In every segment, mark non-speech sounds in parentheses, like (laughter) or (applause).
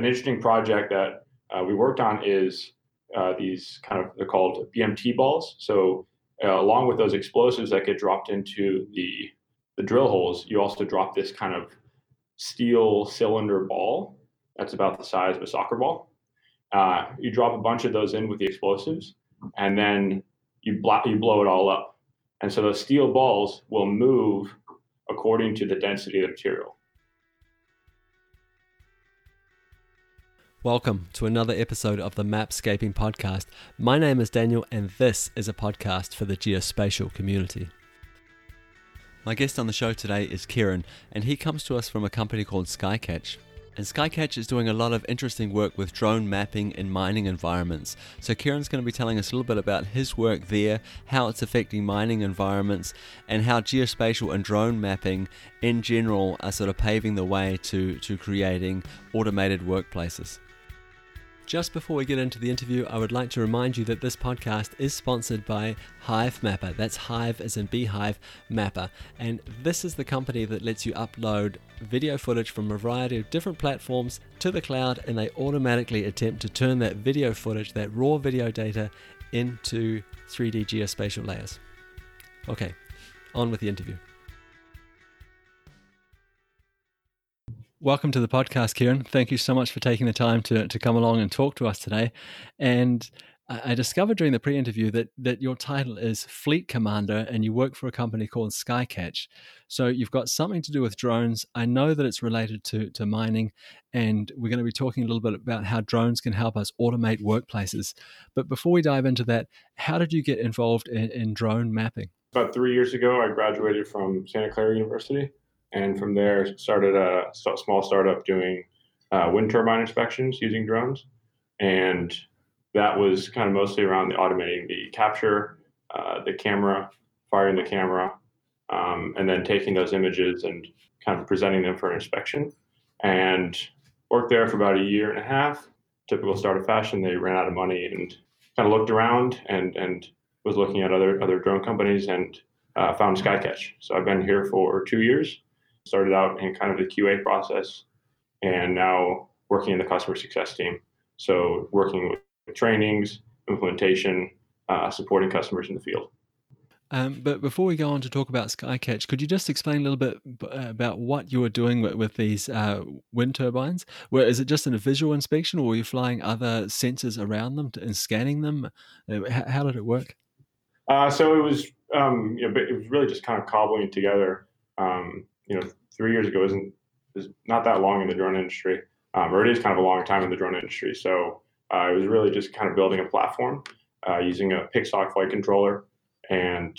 an interesting project that uh, we worked on is uh, these kind of they're called BMT balls. So uh, along with those explosives that get dropped into the the drill holes, you also drop this kind of steel cylinder ball that's about the size of a soccer ball. Uh, you drop a bunch of those in with the explosives, and then you, bl- you blow it all up. And so those steel balls will move according to the density of the material. Welcome to another episode of the Mapscaping Podcast. My name is Daniel, and this is a podcast for the geospatial community. My guest on the show today is Kieran, and he comes to us from a company called Skycatch. And Skycatch is doing a lot of interesting work with drone mapping in mining environments. So, Kieran's going to be telling us a little bit about his work there, how it's affecting mining environments, and how geospatial and drone mapping in general are sort of paving the way to, to creating automated workplaces. Just before we get into the interview, I would like to remind you that this podcast is sponsored by Hive Mapper. That's Hive as in Beehive Mapper. And this is the company that lets you upload video footage from a variety of different platforms to the cloud, and they automatically attempt to turn that video footage, that raw video data, into 3D geospatial layers. Okay, on with the interview. Welcome to the podcast, Kieran. Thank you so much for taking the time to, to come along and talk to us today. And I discovered during the pre-interview that that your title is Fleet Commander, and you work for a company called Skycatch. So you've got something to do with drones. I know that it's related to to mining, and we're going to be talking a little bit about how drones can help us automate workplaces. But before we dive into that, how did you get involved in, in drone mapping? About three years ago, I graduated from Santa Clara University and from there started a small startup doing uh, wind turbine inspections using drones, and that was kind of mostly around the automating the capture, uh, the camera, firing the camera, um, and then taking those images and kind of presenting them for an inspection. And worked there for about a year and a half. Typical startup fashion, they ran out of money and kind of looked around and and was looking at other other drone companies and uh, found Skycatch. So I've been here for two years started out in kind of the QA process and now working in the customer success team. So working with trainings, implementation, uh, supporting customers in the field. Um, but before we go on to talk about Skycatch, could you just explain a little bit about what you were doing with, with these uh, wind turbines? Where is it just in a visual inspection, or were you flying other sensors around them and scanning them? Uh, how, how did it work? Uh, so it was, um, you know, it was really just kind of cobbling together um, you know, three years ago isn't is not that long in the drone industry, um, or it is kind of a long time in the drone industry. So uh, it was really just kind of building a platform uh, using a Pixhawk flight controller and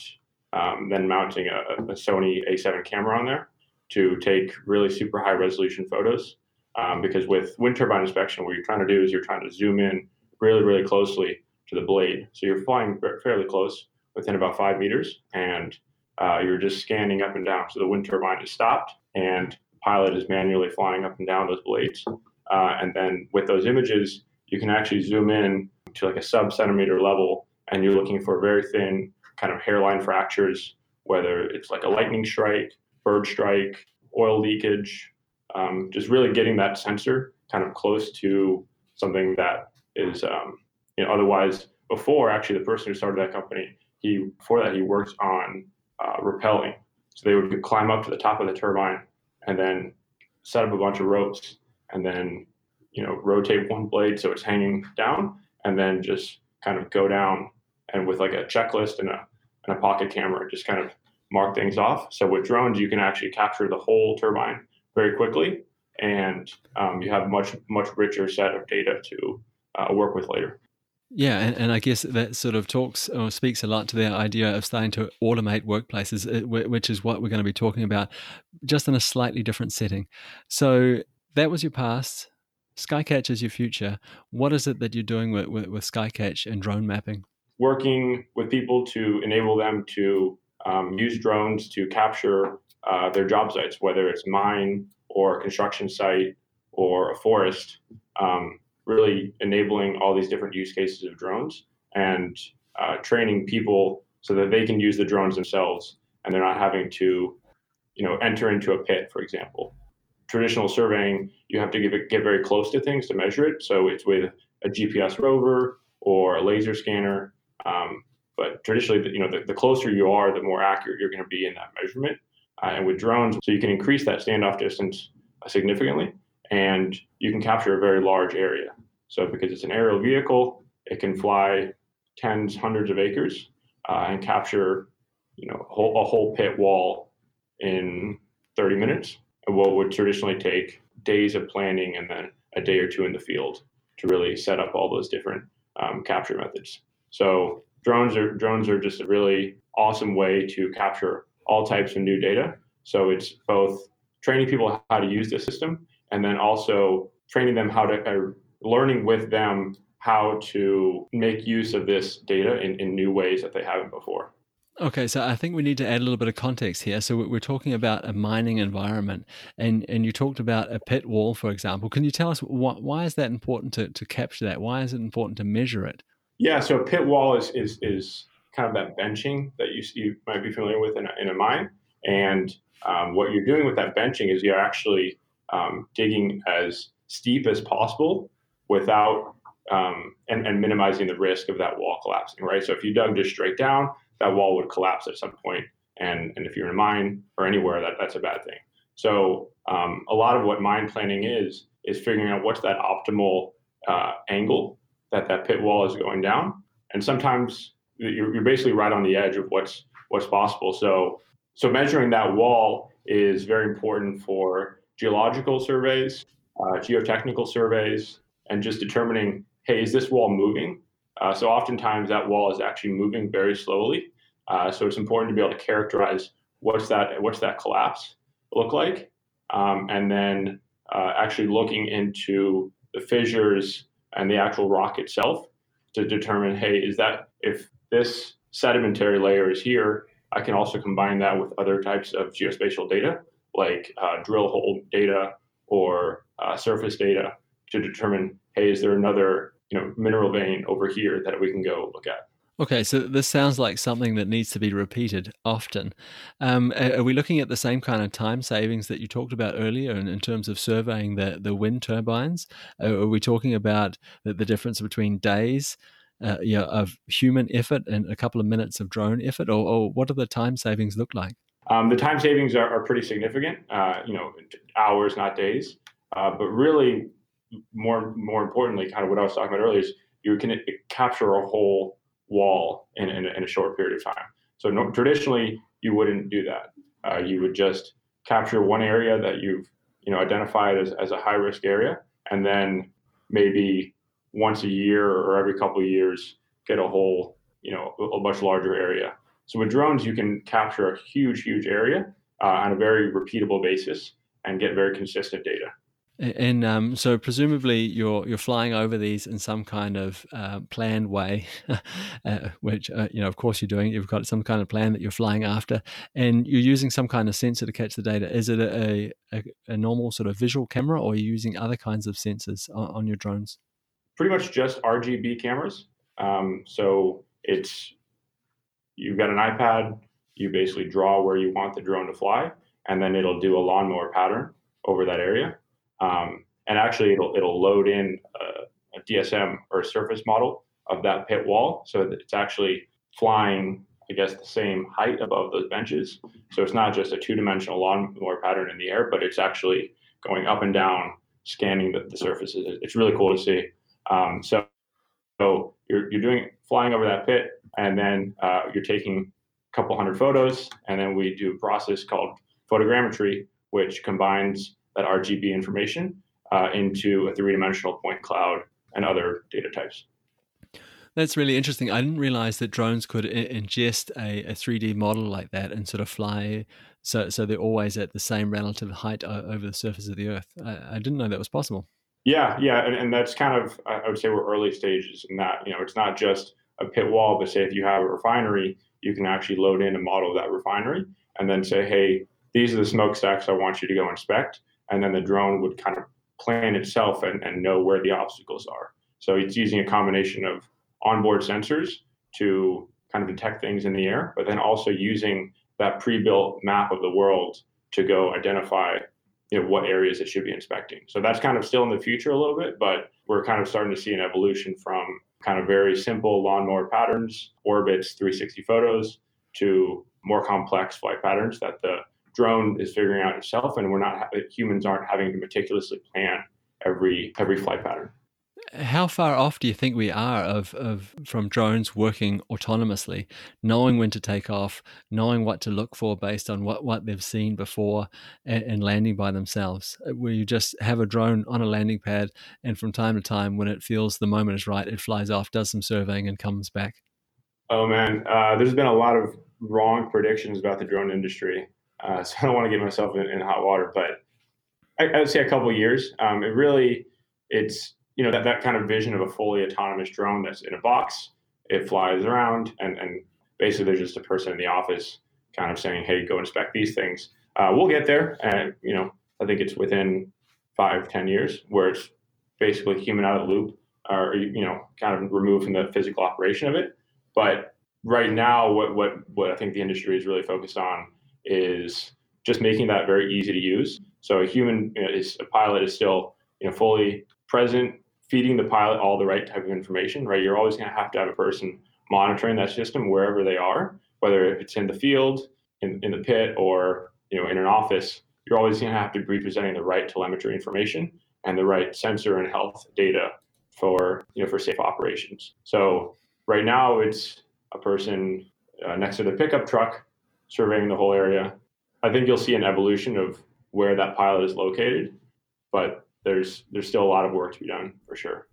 um, then mounting a, a, Sony A7 camera on there to take really super high resolution photos. Um, because with wind turbine inspection, what you're trying to do is you're trying to zoom in really, really closely to the blade. So you're flying fairly close within about five meters, and uh, you're just scanning up and down. So the wind turbine is stopped, and the pilot is manually flying up and down those blades. Uh, and then with those images, you can actually zoom in to like a sub centimeter level, and you're looking for very thin kind of hairline fractures, whether it's like a lightning strike, bird strike, oil leakage, um, just really getting that sensor kind of close to something that is, um, you know, otherwise before actually the person who started that company, he before that he worked on uh, rappelling. So they would climb up to the top of the turbine and then set up a bunch of ropes and then, you know, rotate one blade so it's hanging down and then just kind of go down and with like a checklist and a, and a pocket camera, just kind of mark things off. So with drones, you can actually capture the whole turbine very quickly and um, you have much, much richer set of data to uh, work with later. Yeah, and, and I guess that sort of talks or speaks a lot to the idea of starting to automate workplaces, uh, which is what we're going to be talking about, just in a slightly different setting. So that was your past. Skycatch is your future. What is it that you're doing with, with, with Skycatch and drone mapping? Working with people to enable them to um, use drones to capture uh, their job sites, whether it's mine or a construction site or a forest. Um, really enabling all these different use cases of drones and uh, training people so that they can use the drones themselves and they're not having to you know enter into a pit for example traditional surveying, you have to get, get very close to things to measure it. So it's with a GPS rover or a laser scanner. Um, but traditionally, you know, the, the, closer you are, the more accurate you're going to be in that measurement. Uh, and with drones, so you can increase that standoff distance significantly, and you can capture a very large area. So because it's an aerial vehicle, it can fly tens, hundreds of acres uh, and capture, you know, a whole, a whole pit wall in 30 minutes. What would traditionally take days of planning and then a day or two in the field to really set up all those different um, capture methods. So drones are drones are just a really awesome way to capture all types of new data. So it's both training people how to use the system and then also training them how to uh, learning with them how to make use of this data in, in new ways that they haven't before. Okay, so I think we need to add a little bit of context here. So we're talking about a mining environment, and, and you talked about a pit wall, for example. Can you tell us why, why is that important to, to capture that? Why is it important to measure it? Yeah, so a pit wall is, is, is kind of that benching that you, you might be familiar with in a, in a mine. And um, what you're doing with that benching is you're actually um, digging as steep as possible without um, and, and minimizing the risk of that wall collapsing, right? So if you dug just straight down, that wall would collapse at some point. and and if you're in a mine or anywhere, that that's a bad thing. So um, a lot of what mine planning is is figuring out what's that optimal uh, angle that that pit wall is going down, and sometimes you're, you're basically right on the edge of what's what's possible. So so measuring that wall is very important for geological surveys, uh, geotechnical surveys, and just determining, hey, is this wall moving? Uh, so oftentimes that wall is actually moving very slowly. Uh, so it's important to be able to characterize what's that what's that collapse look like, um, and then uh, actually looking into the fissures and the actual rock itself to determine, hey, is that if this sedimentary layer is here, I can also combine that with other types of geospatial data like uh, drill hole data or uh, surface data to determine, hey, is there another you know mineral vein over here that we can go look at? Okay, so this sounds like something that needs to be repeated often. Um, are we looking at the same kind of time savings that you talked about earlier in, in terms of surveying the, the wind turbines? Are we talking about the, the difference between days uh, you know, of human effort and a couple of minutes of drone effort, or, or what do the time savings look like? Um, the time savings are, are pretty significant, uh, you know, hours, not days. Uh, but really, more more importantly, kind of what I was talking about earlier is you can capture a whole wall in, in, in a short period of time. So no, traditionally, you wouldn't do that. Uh, you would just capture one area that you've you know identified as, as a high risk area, and then maybe once a year or every couple of years get a whole you know a much larger area. So with drones, you can capture a huge huge area uh, on a very repeatable basis and get very consistent data. And um, so, presumably, you're you're flying over these in some kind of uh, planned way, (laughs) uh, which uh, you know, of course, you're doing. You've got some kind of plan that you're flying after, and you're using some kind of sensor to catch the data. Is it a, a, a normal sort of visual camera, or are you using other kinds of sensors on, on your drones? Pretty much just RGB cameras. Um, so it's you've got an iPad. You basically draw where you want the drone to fly, and then it'll do a lawnmower pattern over that area um, and actually, it'll it'll load in a, a, DSM or a surface model of that pit wall, so that it's actually flying, I guess, the same height above those benches. So it's not just a two-dimensional lawnmower pattern in the air, but it's actually going up and down, scanning the, the surfaces. It's really cool to see. Um, so, so you're you're doing flying over that pit, and then uh, you're taking a couple hundred photos, and then we do a process called photogrammetry, which combines that RGB information uh, into a three dimensional point cloud and other data types. That's really interesting. I didn't realize that drones could ingest a, a 3D model like that and sort of fly, so so they're always at the same relative height over the surface of the Earth. I, I didn't know that was possible. Yeah, yeah, and, and that's kind of I would say we're early stages in that. You know, it's not just a pit wall, but say if you have a refinery, you can actually load in a model of that refinery and then say, hey, these are the smokestacks I want you to go inspect and then the drone would kind of plan itself and, and know where the obstacles are. So it's using a combination of onboard sensors to kind of detect things in the air, but then also using that pre-built map of the world to go identify you know what areas it should be inspecting. So that's kind of still in the future a little bit, but we're kind of starting to see an evolution from kind of very simple lawnmower patterns, orbits, 360 photos to more complex flight patterns that the drone is figuring out itself, and we're not humans aren't having to meticulously plan every every flight pattern. How far off do you think we are of, of from drones working autonomously, knowing when to take off, knowing what to look for based on what, what they've seen before, and, and landing by themselves? Uh, where you just have a drone on a landing pad, and from time to time, when it feels the moment is right, it flies off, does some surveying, and comes back. Oh man, uh, there's been a lot of wrong predictions about the drone industry, uh, (laughs) so I don't want to get myself in, in hot water, but I, I, would say a couple years. Um, it really, it's you know that that kind of vision of a fully autonomous drone that's in a box, it flies around, and and basically there's just a person in the office kind of saying, "Hey, go inspect these things." Uh, we'll get there, and you know I think it's within five ten years where it's basically human out of the loop, or you know kind of removed from the physical operation of it. But right now, what what what I think the industry is really focused on is just making that very easy to use. So a human you know, is a pilot is still you know fully present, feeding the pilot all the right type of information, right? You're always going to have to have a person monitoring that system wherever they are, whether it's in the field, in, in the pit, or you know in an office. You're always going to have to be presenting the right telemetry information and the right sensor and health data for you know for safe operations. So right now it's a person uh, next to the pickup truck surveying the whole area. I think you'll see an evolution of where that pilot is located, but there's there's still a lot of work to be done for sure.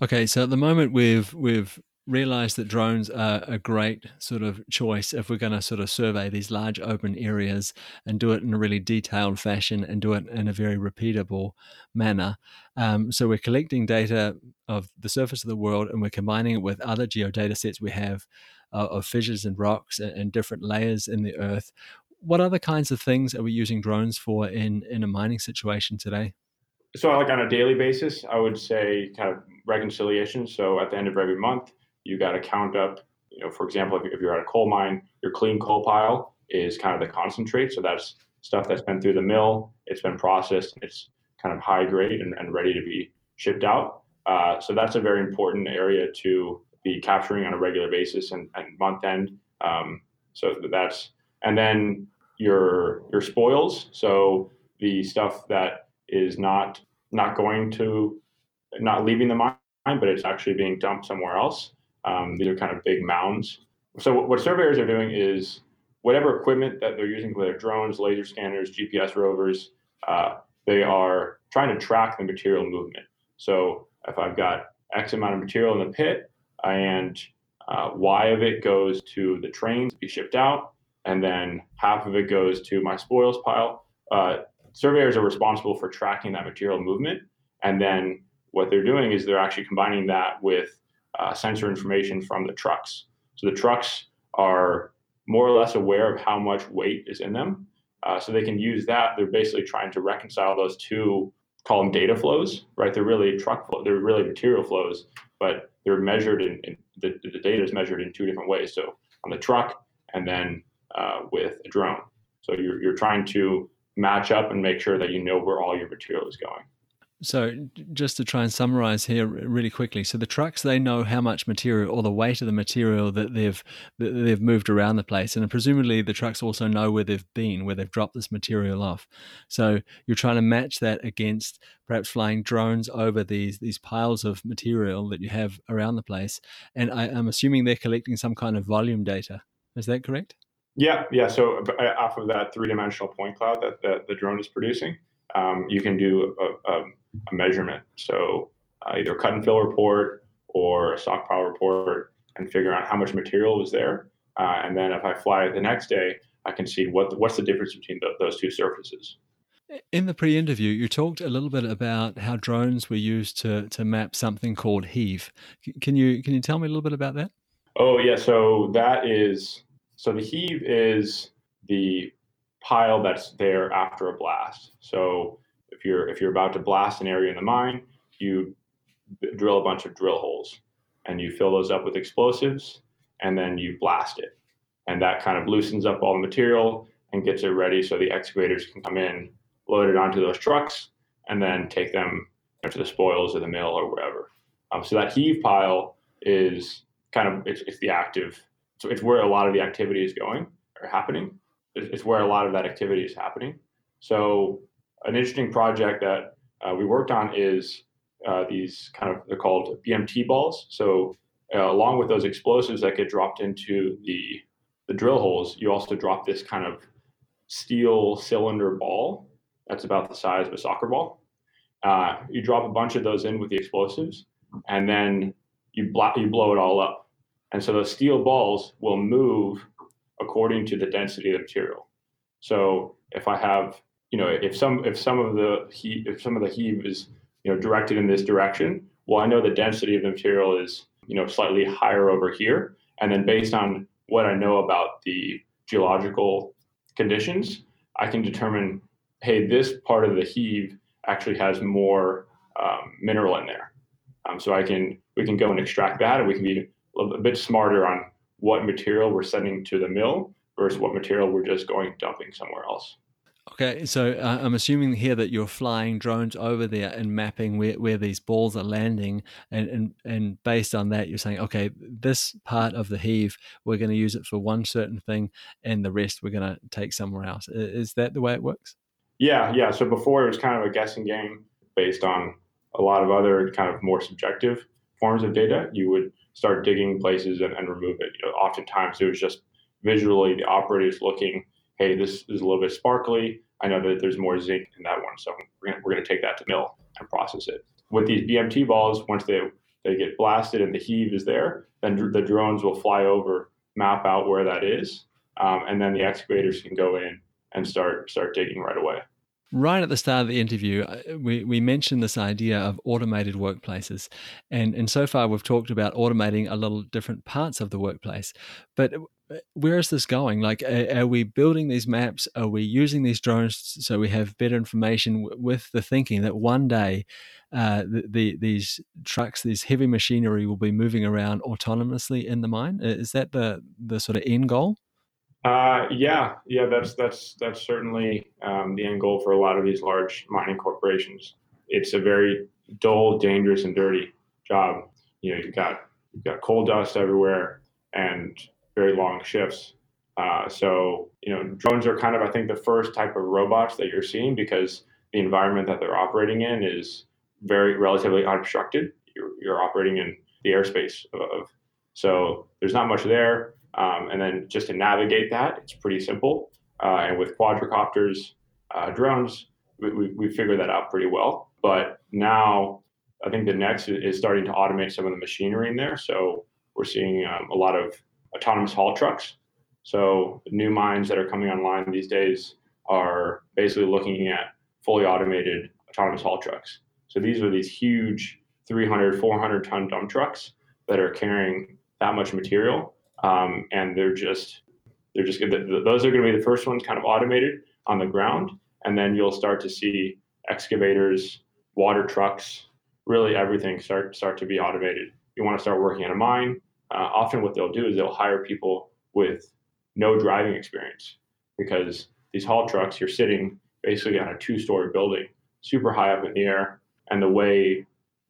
Okay, so at the moment we've we've realized that drones are a great sort of choice if we're going to sort of survey these large open areas and do it in a really detailed fashion and do it in a very repeatable manner. Um, so we're collecting data of the surface of the world and we're combining it with other geodata sets we have uh, of fissures and rocks and, and different layers in the earth. What other kinds of things are we using drones for in, in a mining situation today? So like on a daily basis, I would say kind of reconciliation. So at the end of every month, you got to count up. You know, for example, if, you're at a coal mine, your clean coal pile is kind of the concentrate. So that's stuff that's been through the mill, it's been processed, it's kind of high grade and, and ready to be shipped out. Uh, so that's a very important area to be capturing on a regular basis and, and month end. Um, so that's and then your your spoils. So the stuff that is not not going to not leaving the mine, but it's actually being dumped somewhere else. Um, these are kind of big mounds. So what surveyors are doing is whatever equipment that they're using, whether drones, laser scanners, GPS rovers, uh, they are trying to track the material movement. So if I've got X amount of material in the pit and uh, Y of it goes to the trains to be shipped out, and then half of it goes to my spoils pile. Uh, surveyors are responsible for tracking that material movement. And then what they're doing is they're actually combining that with uh, sensor information from the trucks. So the trucks are more or less aware of how much weight is in them. Uh, so they can use that. They're basically trying to reconcile those two, call them data flows, right? They're really truck flow, they're really material flows, but they're measured in, in the, the data is measured in two different ways. So on the truck and then uh, with a drone. So you're, you're trying to match up and make sure that you know where all your material is going. So, just to try and summarize here really quickly, so the trucks they know how much material or the weight of the material that they've that they've moved around the place, and presumably the trucks also know where they've been, where they've dropped this material off. So you're trying to match that against perhaps flying drones over these these piles of material that you have around the place, and I, I'm assuming they're collecting some kind of volume data. Is that correct? Yeah, yeah. So uh, off of that three-dimensional point cloud that the, the drone is producing, um, you can do a, a, a measurement. So uh, either cut and fill report or a stockpile report, and figure out how much material was there. Uh, and then if I fly the next day, I can see what what's the difference between the, those two surfaces. In the pre-interview, you talked a little bit about how drones were used to to map something called heave. Can you can you tell me a little bit about that? Oh yeah, so that is so the heave is the pile that's there after a blast. So if you're if you're about to blast an area in the mine, you drill a bunch of drill holes and you fill those up with explosives and then you blast it. And that kind of loosens up all the material and gets it ready so the excavators can come in, load it onto those trucks, and then take them to the spoils or the mill or wherever. Um, so that heave pile is kind of it's, it's the active. So it's where a lot of the activity is going or happening. It's where a lot of that activity is happening. So an interesting project that uh, we worked on is uh, these kind of they're called BMT balls. So uh, along with those explosives that get dropped into the the drill holes, you also drop this kind of steel cylinder ball that's about the size of a soccer ball. Uh, you drop a bunch of those in with the explosives, and then you, bl- you blow it all up. And so those steel balls will move according to the density of the material. So if I have, you know, if some if some of the heat if some of the heave is you know directed in this direction, well, I know the density of the material is you know slightly higher over here, and then based on what I know about the geological conditions, I can determine, hey, this part of the heave actually has more um, mineral in there. Um, so I can we can go and extract that, and we can be a, bit smarter on what material we're sending to the mill versus what material we're just going dumping somewhere else. Okay, so uh, I'm assuming here that you're flying drones over there and mapping where, where these balls are landing, and, and and based on that, you're saying, okay, this part of the heave we're going to use it for one certain thing, and the rest we're going to take somewhere else. Is that the way it works? Yeah, yeah. So before it was kind of a guessing game based on a lot of other kind of more subjective forms of data. You would start digging places and, and remove it. You know, oftentimes it was just visually the operators looking hey, this is a little bit sparkly. I know that there's more zinc in that one, so we're we're gonna take that to mill and process it. With these BMT balls, once they they get blasted and the heave is there, then dr- the drones will fly over, map out where that is, um, and then the excavators can go in and start start digging right away. Right at the start of the interview, uh, we, we mentioned this idea of automated workplaces. And, and so far, we've talked about automating a little different parts of the workplace. But where is this going? Like, are, we building these maps? Are we using these drones so we have better information with the thinking that one day uh, the, the, these trucks, these heavy machinery will be moving around autonomously in the mine? Is that the, the sort of end goal? Uh, yeah, yeah, that's that's that's certainly um, the end goal for a lot of these large mining corporations. It's a very dull, dangerous, and dirty job. You know, you've got you've got coal dust everywhere, and very long shifts. Uh, so, you know, drones are kind of, I think, the first type of robots that you're seeing because the environment that they're operating in is very relatively unobstructed. You're, you're operating in the airspace of, so there's not much there. Um, and then just to navigate that, it's pretty simple. Uh, and with quadricopters, uh, drones, we, we, we figured that out pretty well. But now I think the next is starting to automate some of the machinery in there. So we're seeing um, a lot of autonomous haul trucks. So new mines that are coming online these days are basically looking at fully automated autonomous haul trucks. So these are these huge 300, 400 ton dump trucks that are carrying that much material, um, and they're just they're just those are going to be the first ones kind of automated on the ground, and then you'll start to see excavators, water trucks, really everything start start to be automated. You want to start working in a mine, uh, often what they'll do is they'll hire people with no driving experience. Because these haul trucks, you're sitting basically on a two-story building, super high up in the air, and the way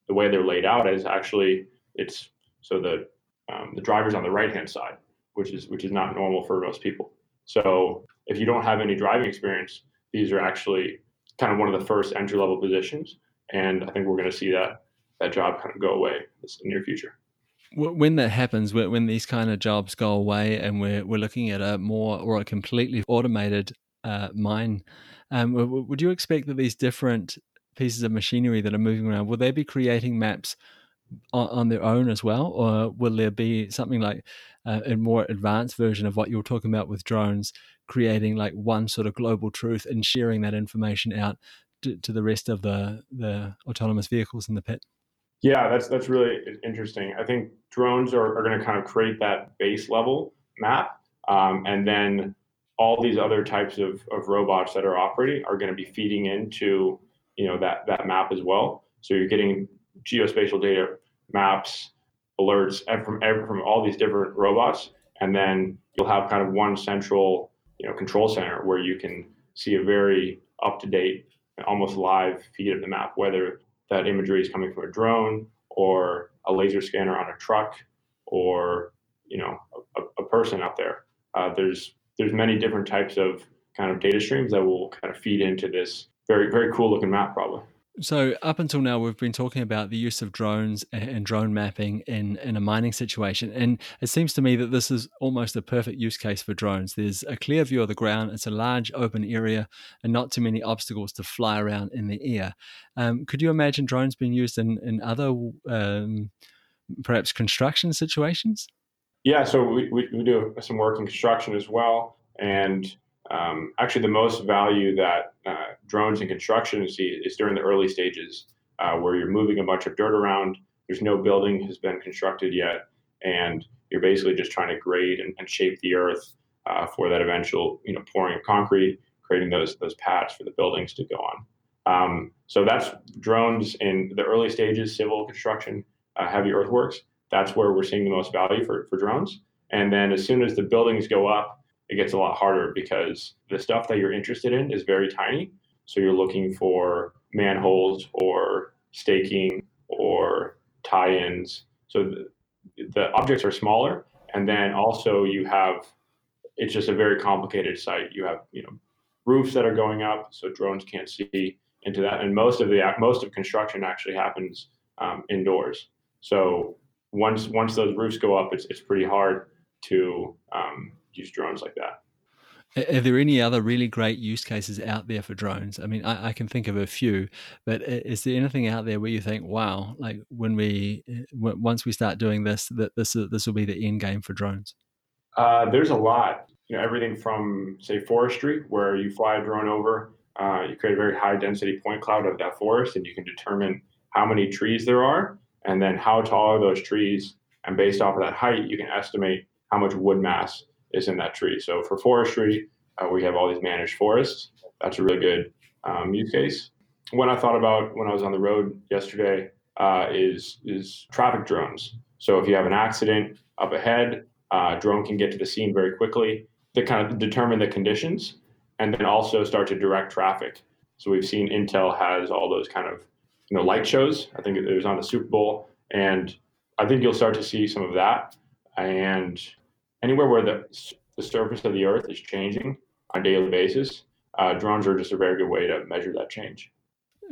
the way they're laid out is actually it's so the um, the driver's on the right hand side, which is which is not normal for most people. So if you don't have any driving experience, these are actually kind of one of the first entry level positions, and I think we're going to see that that job kind of go away in the near future when that happens, when these kind of jobs go away, and we're we're looking at a more or a completely automated uh, mine, um, would you expect that these different pieces of machinery that are moving around will they be creating maps on, on their own as well, or will there be something like uh, a more advanced version of what you were talking about with drones, creating like one sort of global truth and sharing that information out to, to the rest of the the autonomous vehicles in the pit? Yeah, that's that's really interesting. I think drones are, are going to kind of create that base level map, um, and then all these other types of, of robots that are operating are going to be feeding into you know that that map as well. So you're getting geospatial data, maps, alerts and from from all these different robots, and then you'll have kind of one central you know control center where you can see a very up to date almost live feed of the map, whether that imagery is coming from a drone or a laser scanner on a truck or you know a, a person out there. Uh, there's there's many different types of kind of data streams that will kind of feed into this very very cool looking map probably. So up until now, we've been talking about the use of drones and drone mapping in, in a mining situation, and it seems to me that this is almost a perfect use case for drones. There's a clear view of the ground; it's a large open area, and not too many obstacles to fly around in the air. Um, could you imagine drones being used in in other um, perhaps construction situations? Yeah, so we, we, we do some work in construction as well, and um, actually, the most value that uh, drones in construction see is during the early stages, uh, where you're moving a bunch of dirt around. There's no building has been constructed yet, and you're basically just trying to grade and, and shape the earth uh, for that eventual, you know, pouring of concrete, creating those those pads for the buildings to go on. Um, so that's drones in the early stages, civil construction, uh, heavy earthworks. That's where we're seeing the most value for for drones. And then as soon as the buildings go up it gets a lot harder because the stuff that you're interested in is very tiny. So you're looking for manholes or staking or tie-ins. So the, the objects are smaller, and then also you have it's just a very complicated site. You have you know roofs that are going up, so drones can't see into that, and most of the most of construction actually happens um, indoors. So once once those roofs go up, it's it's pretty hard to um, use drones like that. Are there any other really great use cases out there for drones? I mean, I, I, can think of a few, but is there anything out there where you think, wow, like when we w- once we start doing this, that this this will be the end game for drones? Uh, there's a lot. You know, everything from say forestry, where you fly a drone over, uh, you create a very high density point cloud of that forest, and you can determine how many trees there are, and then how tall are those trees, and based off of that height, you can estimate how much wood mass is in that tree. So for forestry, uh, we have all these managed forests. That's a really good um, use case. What I thought about when I was on the road yesterday uh, is is traffic drones. So if you have an accident up ahead, uh, drone can get to the scene very quickly to kind of determine the conditions and then also start to direct traffic. So we've seen Intel has all those kind of you know light shows. I think it was on the Super Bowl, and I think you'll start to see some of that. And anywhere where the, the surface of the earth is changing on a daily basis, uh, drones are just a very good way to measure that change.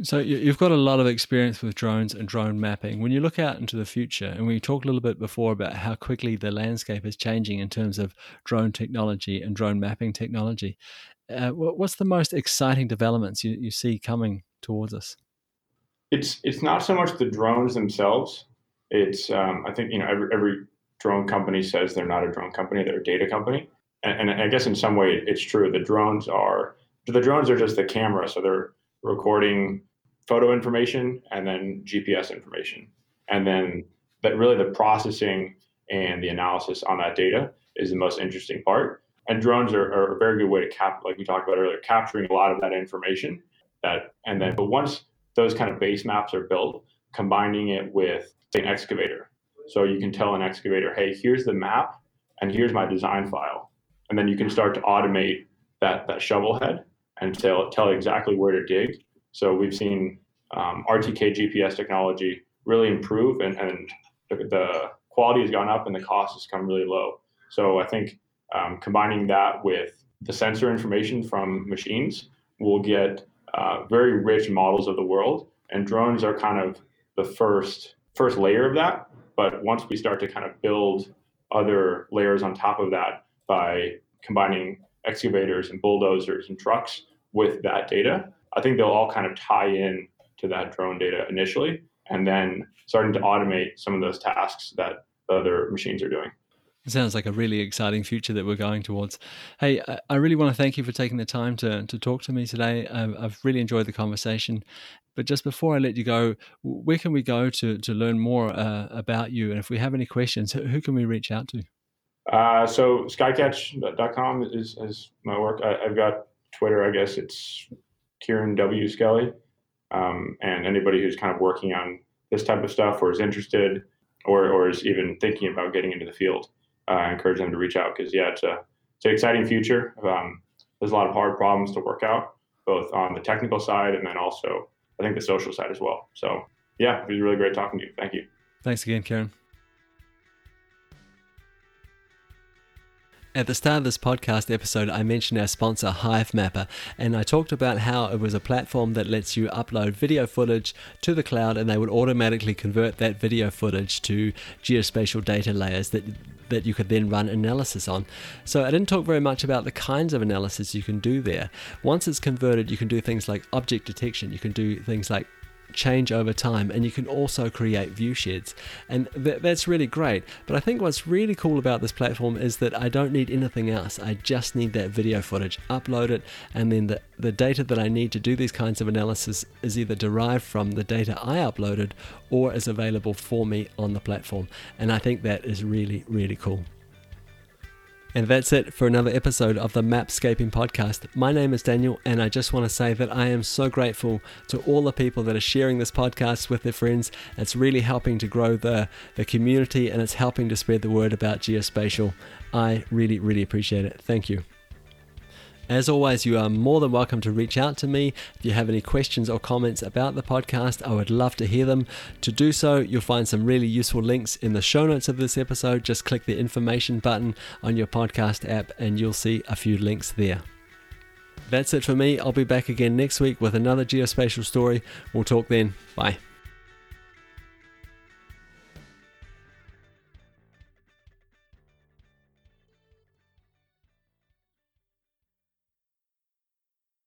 So you've got a lot of experience with drones and drone mapping. When you look out into the future, and we talked a little bit before about how quickly the landscape is changing in terms of drone technology and drone mapping technology, uh, what's the most exciting developments you, you see coming towards us? It's it's not so much the drones themselves. It's um, I think you know every every drone mm-hmm. company says they're not a drone company, they're a data company. And, and I guess in some way it's true. The drones are the drones are just the camera, so they're recording photo information and then GPS information, and then that really the processing and the analysis on that data is the most interesting part. And drones are, are a very good way to cap, like we talked about earlier, capturing a lot of that information. That and then, but once those kind of base maps are built, combining it with say, an excavator so you can tell an excavator, hey, here's the map and here's my design file. And then you can start to automate that, that shovel head and tell, tell exactly where to dig. So we've seen um, RTK GPS technology really improve and, and the, the, quality has gone up and the cost has come really low. So I think um, combining that with the sensor information from machines will get uh, very rich models of the world. And drones are kind of the first first layer of that. But once we start to kind of build other layers on top of that by combining excavators and bulldozers and trucks with that data, I think they'll all kind of tie in to that drone data initially and then starting to automate some of those tasks that the other machines are doing. It sounds like a really exciting future that we're going towards. Hey, I really want to thank you for taking the time to, to talk to me today. I've really enjoyed the conversation. But just before I let you go, where can we go to, to learn more uh, about you? And if we have any questions, who can we reach out to? Uh, so skycatch.com is, is my work. I, have got Twitter, I guess it's Kieran W. Skelly. Um, and anybody who's kind of working on this type of stuff or is interested or, or is even thinking about getting into the field, I encourage them to reach out because, yeah, it's, a, it's an exciting future. Um, there's a lot of hard problems to work out both on the technical side and then also I think the social side as well. So yeah, it was really great talking to you. Thank you. Thanks again, Kieran. At the start of this podcast episode, I mentioned our sponsor, Hivemapper, and I talked about how it was a platform that lets you upload video footage to the cloud and they would automatically convert that video footage to geospatial data layers that that you could then run analysis on. So I didn't talk very much about the kinds of analysis you can do there. Once it's converted, you can do things like object detection, you can do things like change over time and you can also create view sheds. And th- that's really great. But i think what's really cool about this platform is that i don't need anything else. I just need that video footage upload it and then the, the data that i need to do these kinds of analysis is either derived from the data i uploaded or is available for me on the platform. And i think that is really really cool and that's it for another episode of the Mapscaping podcast. My name is Daniel, and I just want to say that I am so grateful to all the people that are sharing this podcast with their friends. It's really helping to grow the, the community and it's helping to spread the word about geospatial. I really, really appreciate it. Thank you. As always, you are more than welcome to reach out to me. If you have any questions or comments about the podcast, I would love to hear them. To do so, you'll find some really useful links in the show notes of this episode. Just click the information button on your podcast app and you'll see a few links there. That's it for me. I'll be back again next week with another geospatial story. We'll talk then. Bye.